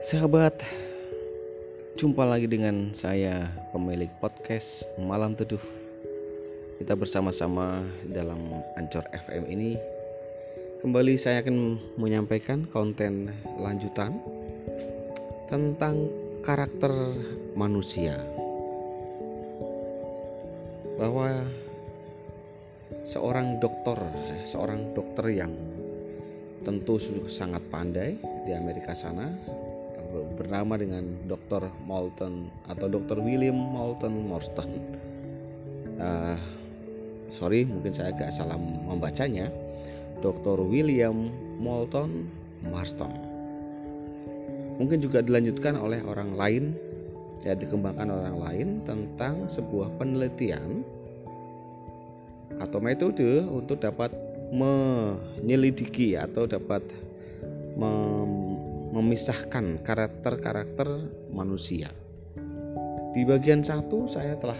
Sahabat, jumpa lagi dengan saya pemilik podcast Malam Teduh. Kita bersama-sama dalam Ancor FM ini. Kembali saya akan menyampaikan konten lanjutan tentang karakter manusia. Bahwa seorang dokter, seorang dokter yang tentu sangat pandai di Amerika sana bernama dengan Dr. Moulton atau Dr. William Moulton Marston. Uh, sorry, mungkin saya agak salah membacanya. Dr. William Moulton Marston. Mungkin juga dilanjutkan oleh orang lain, saya dikembangkan orang lain tentang sebuah penelitian atau metode untuk dapat menyelidiki atau dapat mem memisahkan karakter-karakter manusia. Di bagian satu saya telah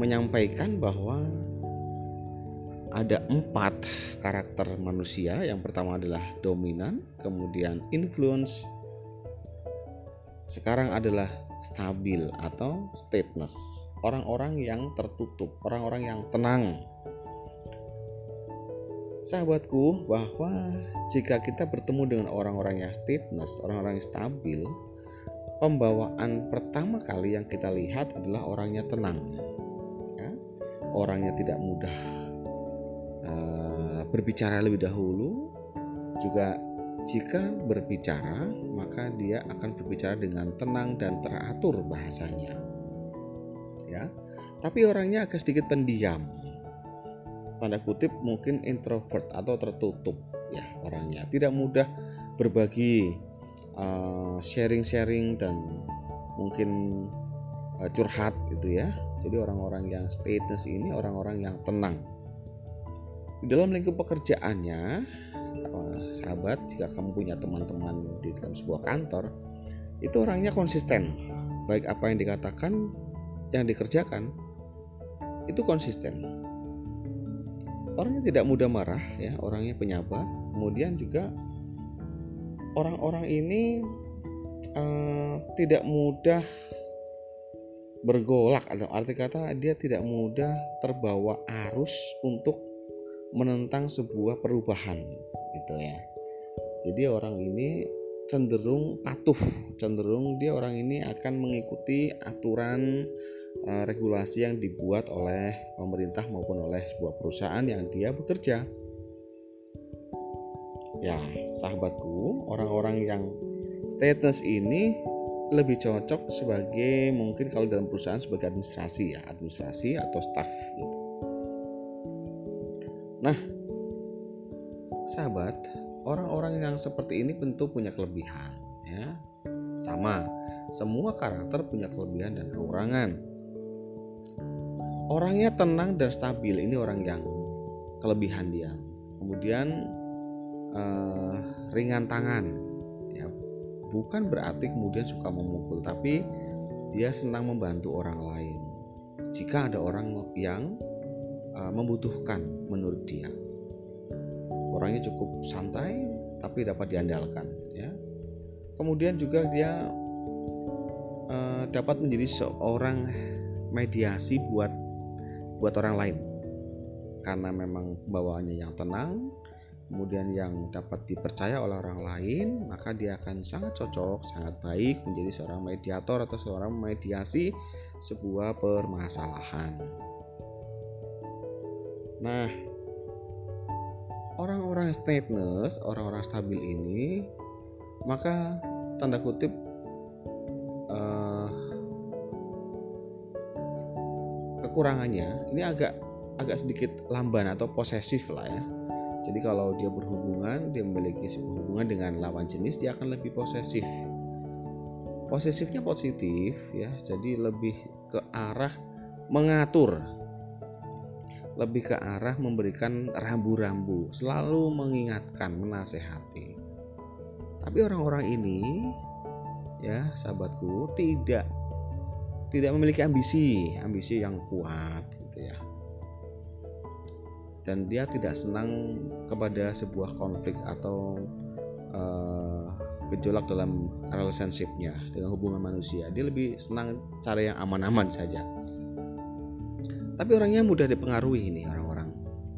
menyampaikan bahwa ada empat karakter manusia. Yang pertama adalah dominan, kemudian influence, sekarang adalah stabil atau stateless. Orang-orang yang tertutup, orang-orang yang tenang, sahabatku bahwa jika kita bertemu dengan orang-orang yang stateless, orang-orang yang stabil, pembawaan pertama kali yang kita lihat adalah orangnya tenang, ya. orangnya tidak mudah uh, berbicara lebih dahulu, juga jika berbicara maka dia akan berbicara dengan tenang dan teratur bahasanya, ya. Tapi orangnya agak sedikit pendiam, tanda kutip mungkin introvert atau tertutup ya orangnya. Tidak mudah berbagi uh, sharing-sharing dan mungkin uh, curhat gitu ya. Jadi orang-orang yang status ini orang-orang yang tenang. Di dalam lingkup pekerjaannya sahabat jika kamu punya teman-teman di dalam sebuah kantor itu orangnya konsisten. Baik apa yang dikatakan yang dikerjakan itu konsisten orangnya tidak mudah marah ya orangnya penyabar kemudian juga orang-orang ini uh, tidak mudah bergolak. Atau arti kata dia tidak mudah terbawa arus untuk menentang sebuah perubahan gitu ya. Jadi orang ini cenderung patuh cenderung dia orang ini akan mengikuti aturan uh, regulasi yang dibuat oleh pemerintah maupun oleh sebuah perusahaan yang dia bekerja. Ya, sahabatku, orang-orang yang status ini lebih cocok sebagai mungkin kalau dalam perusahaan sebagai administrasi ya, administrasi atau staff gitu. Nah, sahabat, orang-orang yang seperti ini tentu punya kelebihan ya. Sama, semua karakter punya kelebihan dan kekurangan. Orangnya tenang dan stabil ini orang yang kelebihan dia. Kemudian uh, ringan tangan ya. Bukan berarti kemudian suka memukul tapi dia senang membantu orang lain. Jika ada orang yang uh, membutuhkan menurut dia orangnya cukup santai tapi dapat diandalkan ya. Kemudian juga dia uh, dapat menjadi seorang mediasi buat buat orang lain. Karena memang bawaannya yang tenang kemudian yang dapat dipercaya oleh orang lain maka dia akan sangat cocok sangat baik menjadi seorang mediator atau seorang mediasi sebuah permasalahan. Nah orang-orang stateless orang-orang stabil ini maka tanda kutip kekurangannya ini agak agak sedikit lamban atau posesif lah ya. Jadi kalau dia berhubungan, dia memiliki sebuah hubungan dengan lawan jenis, dia akan lebih posesif. Posesifnya positif ya, jadi lebih ke arah mengatur. Lebih ke arah memberikan rambu-rambu, selalu mengingatkan, menasehati. Tapi orang-orang ini ya, sahabatku, tidak tidak memiliki ambisi, ambisi yang kuat gitu ya. Dan dia tidak senang kepada sebuah konflik atau uh, gejolak dalam relationshipnya dengan hubungan manusia dia lebih senang cara yang aman-aman saja tapi orangnya mudah dipengaruhi ini orang-orang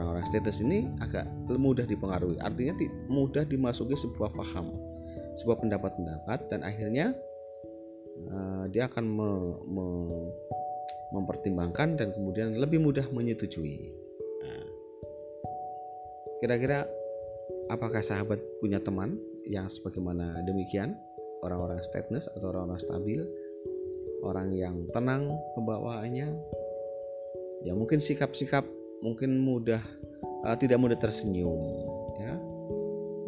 orang-orang status ini agak mudah dipengaruhi. Artinya mudah dimasuki sebuah paham sebuah pendapat-pendapat dan akhirnya uh, dia akan me, me, mempertimbangkan dan kemudian lebih mudah menyetujui. Nah, kira-kira apakah sahabat punya teman yang sebagaimana demikian? Orang-orang status atau orang-orang stabil? Orang yang tenang pembawaannya ya mungkin sikap-sikap mungkin mudah uh, tidak mudah tersenyum ya.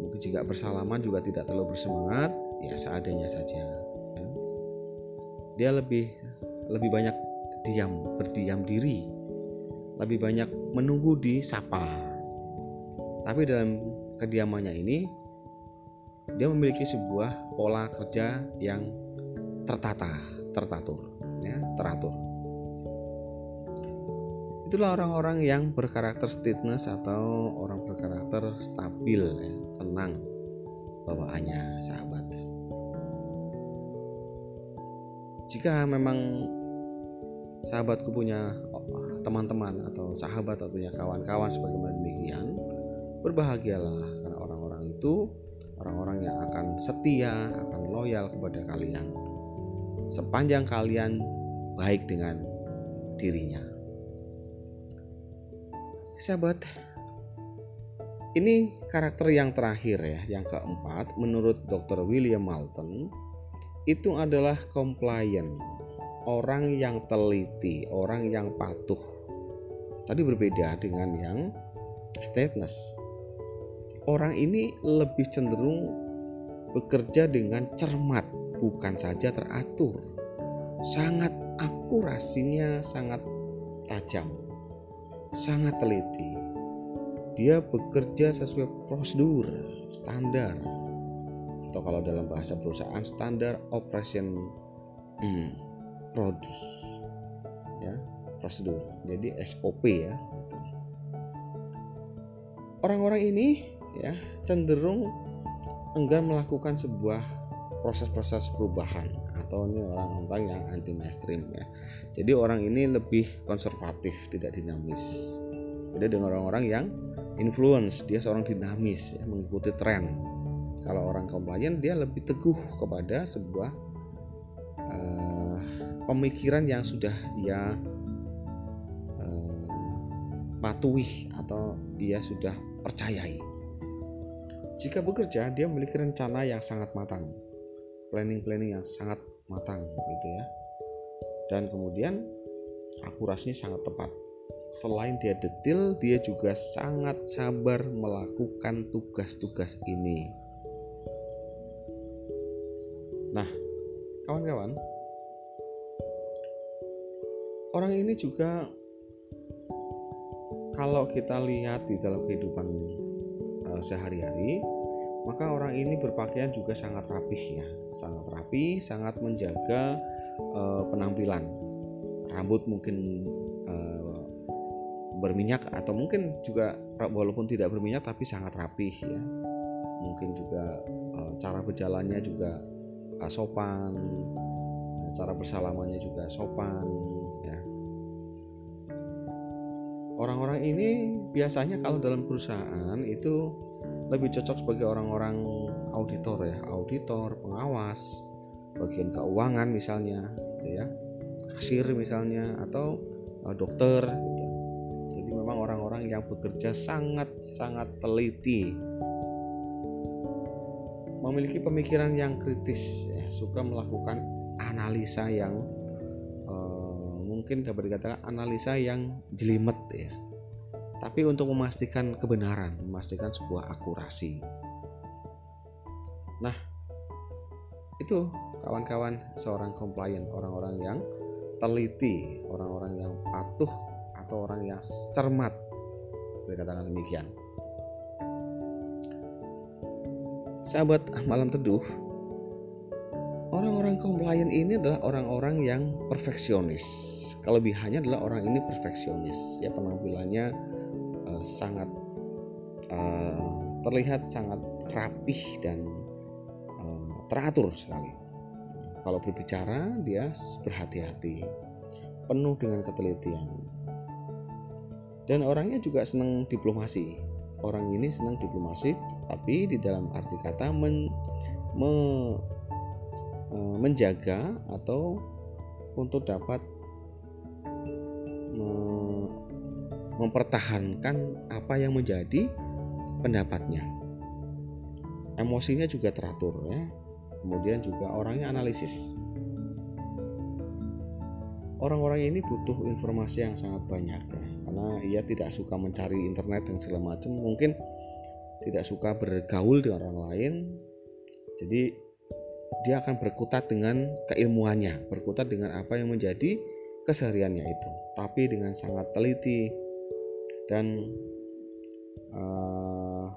Mungkin jika bersalaman juga tidak terlalu bersemangat ya seadanya saja ya. dia lebih lebih banyak diam berdiam diri. Lebih banyak menunggu di sapa. Tapi dalam kediamannya ini dia memiliki sebuah pola kerja yang tertata tertatur ya teratur itulah orang-orang yang berkarakter stateness atau orang berkarakter stabil ya, tenang. Bawaannya sahabat. Jika memang sahabatku punya teman-teman atau sahabat atau punya kawan-kawan sebagaimana demikian berbahagialah karena orang-orang itu orang-orang yang akan setia akan loyal kepada kalian sepanjang kalian baik dengan dirinya Sahabat, ini karakter yang terakhir ya, yang keempat menurut Dr. William Malton itu adalah compliant, orang yang teliti, orang yang patuh. Tadi berbeda dengan yang stateless. Orang ini lebih cenderung bekerja dengan cermat, bukan saja teratur. Sangat akurasinya sangat tajam sangat teliti. Dia bekerja sesuai prosedur standar atau kalau dalam bahasa perusahaan standar operation hmm, produce ya prosedur jadi SOP ya gitu. orang-orang ini ya cenderung enggan melakukan sebuah proses-proses perubahan atau ini orang-orang yang anti mainstream ya. Jadi orang ini lebih konservatif, tidak dinamis. Beda dengan orang-orang yang influence, dia seorang dinamis ya, mengikuti tren. Kalau orang compliant dia lebih teguh kepada sebuah uh, pemikiran yang sudah ia uh, patuhi atau dia sudah percayai. Jika bekerja, dia memiliki rencana yang sangat matang, planning-planning yang sangat matang gitu ya. Dan kemudian akurasinya sangat tepat. Selain dia detil dia juga sangat sabar melakukan tugas-tugas ini. Nah kawan-kawan orang ini juga kalau kita lihat di dalam kehidupan uh, sehari-hari maka orang ini berpakaian juga sangat rapih ya. Sangat rapi sangat menjaga uh, penampilan. Rambut mungkin uh, berminyak atau mungkin juga walaupun tidak berminyak tapi sangat rapih ya. Mungkin juga uh, cara berjalannya juga uh, sopan. Cara bersalamannya juga sopan ya. Orang-orang ini biasanya kalau dalam perusahaan itu lebih cocok sebagai orang-orang auditor ya. Auditor pengawas bagian keuangan misalnya gitu ya. Kasir misalnya atau uh, dokter gitu. Jadi memang orang-orang yang bekerja sangat sangat teliti. Memiliki pemikiran yang kritis ya. Suka melakukan analisa yang uh, mungkin dapat dikatakan analisa yang jelimet ya tapi untuk memastikan kebenaran, memastikan sebuah akurasi. Nah, itu kawan-kawan seorang compliant, orang-orang yang teliti, orang-orang yang patuh atau orang yang cermat. Boleh katakan demikian. Sahabat malam teduh, orang-orang compliant ini adalah orang-orang yang perfeksionis. Kelebihannya adalah orang ini perfeksionis, ya penampilannya sangat uh, terlihat sangat rapih dan uh, teratur sekali. Kalau berbicara dia berhati-hati, penuh dengan ketelitian. Dan orangnya juga senang diplomasi. Orang ini senang diplomasi, tapi di dalam arti kata men, me, uh, menjaga atau untuk dapat mempertahankan apa yang menjadi pendapatnya. Emosinya juga teratur ya. Kemudian juga orangnya analisis. Orang-orang ini butuh informasi yang sangat banyak ya, karena ia tidak suka mencari internet dan segala macam. Mungkin tidak suka bergaul dengan orang lain. Jadi dia akan berkutat dengan keilmuannya, berkutat dengan apa yang menjadi kesehariannya itu, tapi dengan sangat teliti dan uh,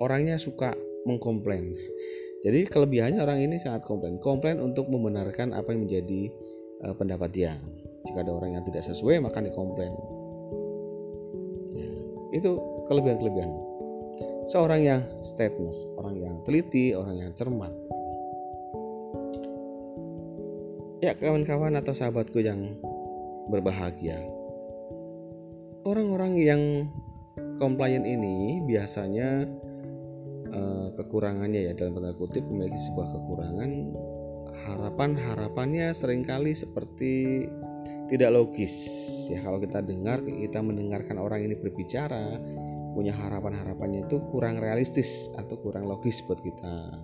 orangnya suka mengkomplain. Jadi kelebihannya orang ini sangat komplain, komplain untuk membenarkan apa yang menjadi uh, pendapat dia. Jika ada orang yang tidak sesuai maka dikomplain. Ya, itu kelebihan-kelebihan. Seorang yang statement, orang yang teliti, orang yang cermat. Ya kawan-kawan atau sahabatku yang berbahagia. Orang-orang yang komplain ini biasanya uh, kekurangannya ya dalam tanda kutip memiliki sebuah kekurangan harapan-harapannya sering kali seperti tidak logis. Ya kalau kita dengar kita mendengarkan orang ini berbicara punya harapan-harapannya itu kurang realistis atau kurang logis buat kita.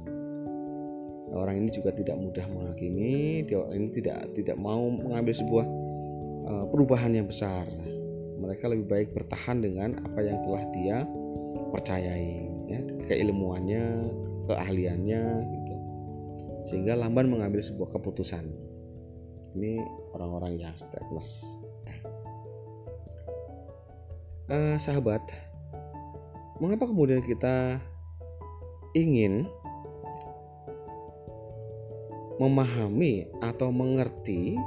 Orang ini juga tidak mudah menghakimi dia ini tidak tidak mau mengambil sebuah uh, perubahan yang besar mereka lebih baik bertahan dengan apa yang telah dia percayai ya. Keilmuannya keahliannya gitu. Sehingga lamban mengambil sebuah keputusan. Ini orang-orang yang stateless. Uh, sahabat mengapa kemudian kita ingin memahami atau mengerti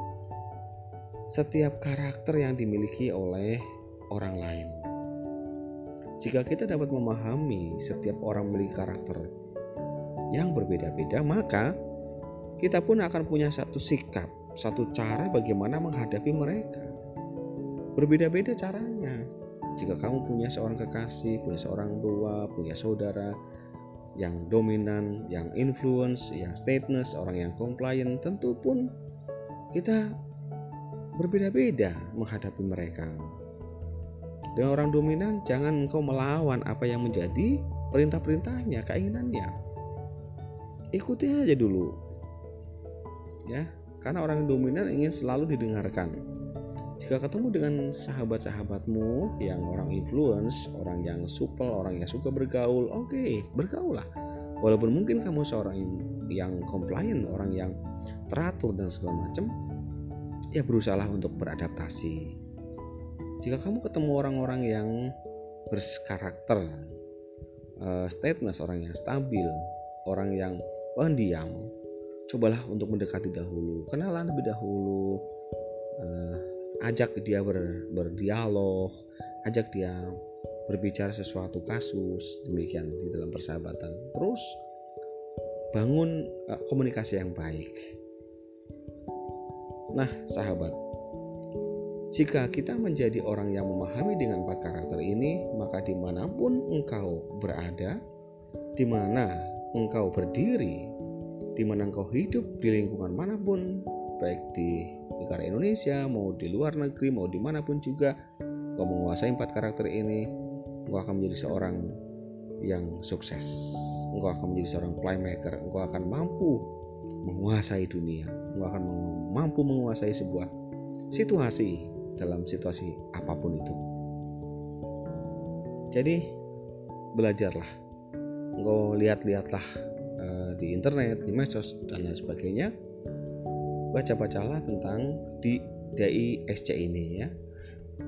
setiap karakter yang dimiliki oleh orang lain. Jika kita dapat memahami setiap orang memiliki karakter yang berbeda-beda, maka kita pun akan punya satu sikap, satu cara bagaimana menghadapi mereka. Berbeda-beda caranya. Jika kamu punya seorang kekasih, punya seorang tua, punya saudara, yang dominan, yang influence, yang stateless, orang yang compliant, tentu pun kita berbeda-beda menghadapi mereka. Dengan orang dominan, jangan engkau melawan apa yang menjadi perintah-perintahnya, keinginannya. Ikuti aja dulu. Ya, karena orang dominan ingin selalu didengarkan. Jika ketemu dengan sahabat-sahabatmu yang orang influence, orang yang supel, orang yang suka bergaul, oke, okay, bergaul lah. Walaupun mungkin kamu seorang yang compliant, orang yang teratur dan segala macam, ya berusahalah untuk beradaptasi. Jika kamu ketemu orang-orang yang berkarakter, uh, stateless, orang yang stabil, orang yang pendiam, cobalah untuk mendekati dahulu, kenalan lebih dahulu, uh, ajak dia ber, berdialog, ajak dia berbicara sesuatu kasus, demikian di dalam persahabatan. Terus bangun uh, komunikasi yang baik. Nah, sahabat, jika kita menjadi orang yang memahami dengan empat karakter ini, maka di mana pun engkau berada, di mana engkau berdiri, di mana engkau hidup di lingkungan mana pun, baik di negara Indonesia, mau di luar negeri, mau di mana pun juga, kau menguasai empat karakter ini, engkau akan menjadi seorang yang sukses. Engkau akan menjadi seorang playmaker, engkau akan mampu menguasai dunia, engkau akan mampu menguasai sebuah situasi dalam situasi apa pun itu. Jadi belajarlah, engkau lihat-lihatlah uh, di internet, di medsos dan lain sebagainya baca-bacalah tentang di DISC ini ya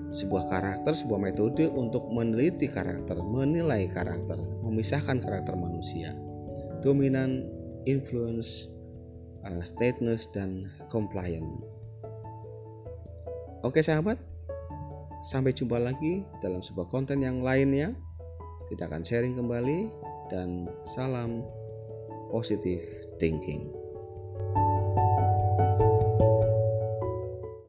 sebuah karakter, sebuah metode untuk meneliti karakter, menilai karakter, memisahkan karakter manusia, dominan, influence, uh, stateless dan compliant. Oke sahabat, sampai jumpa lagi dalam sebuah konten yang lainnya. Kita akan sharing kembali dan salam positive thinking.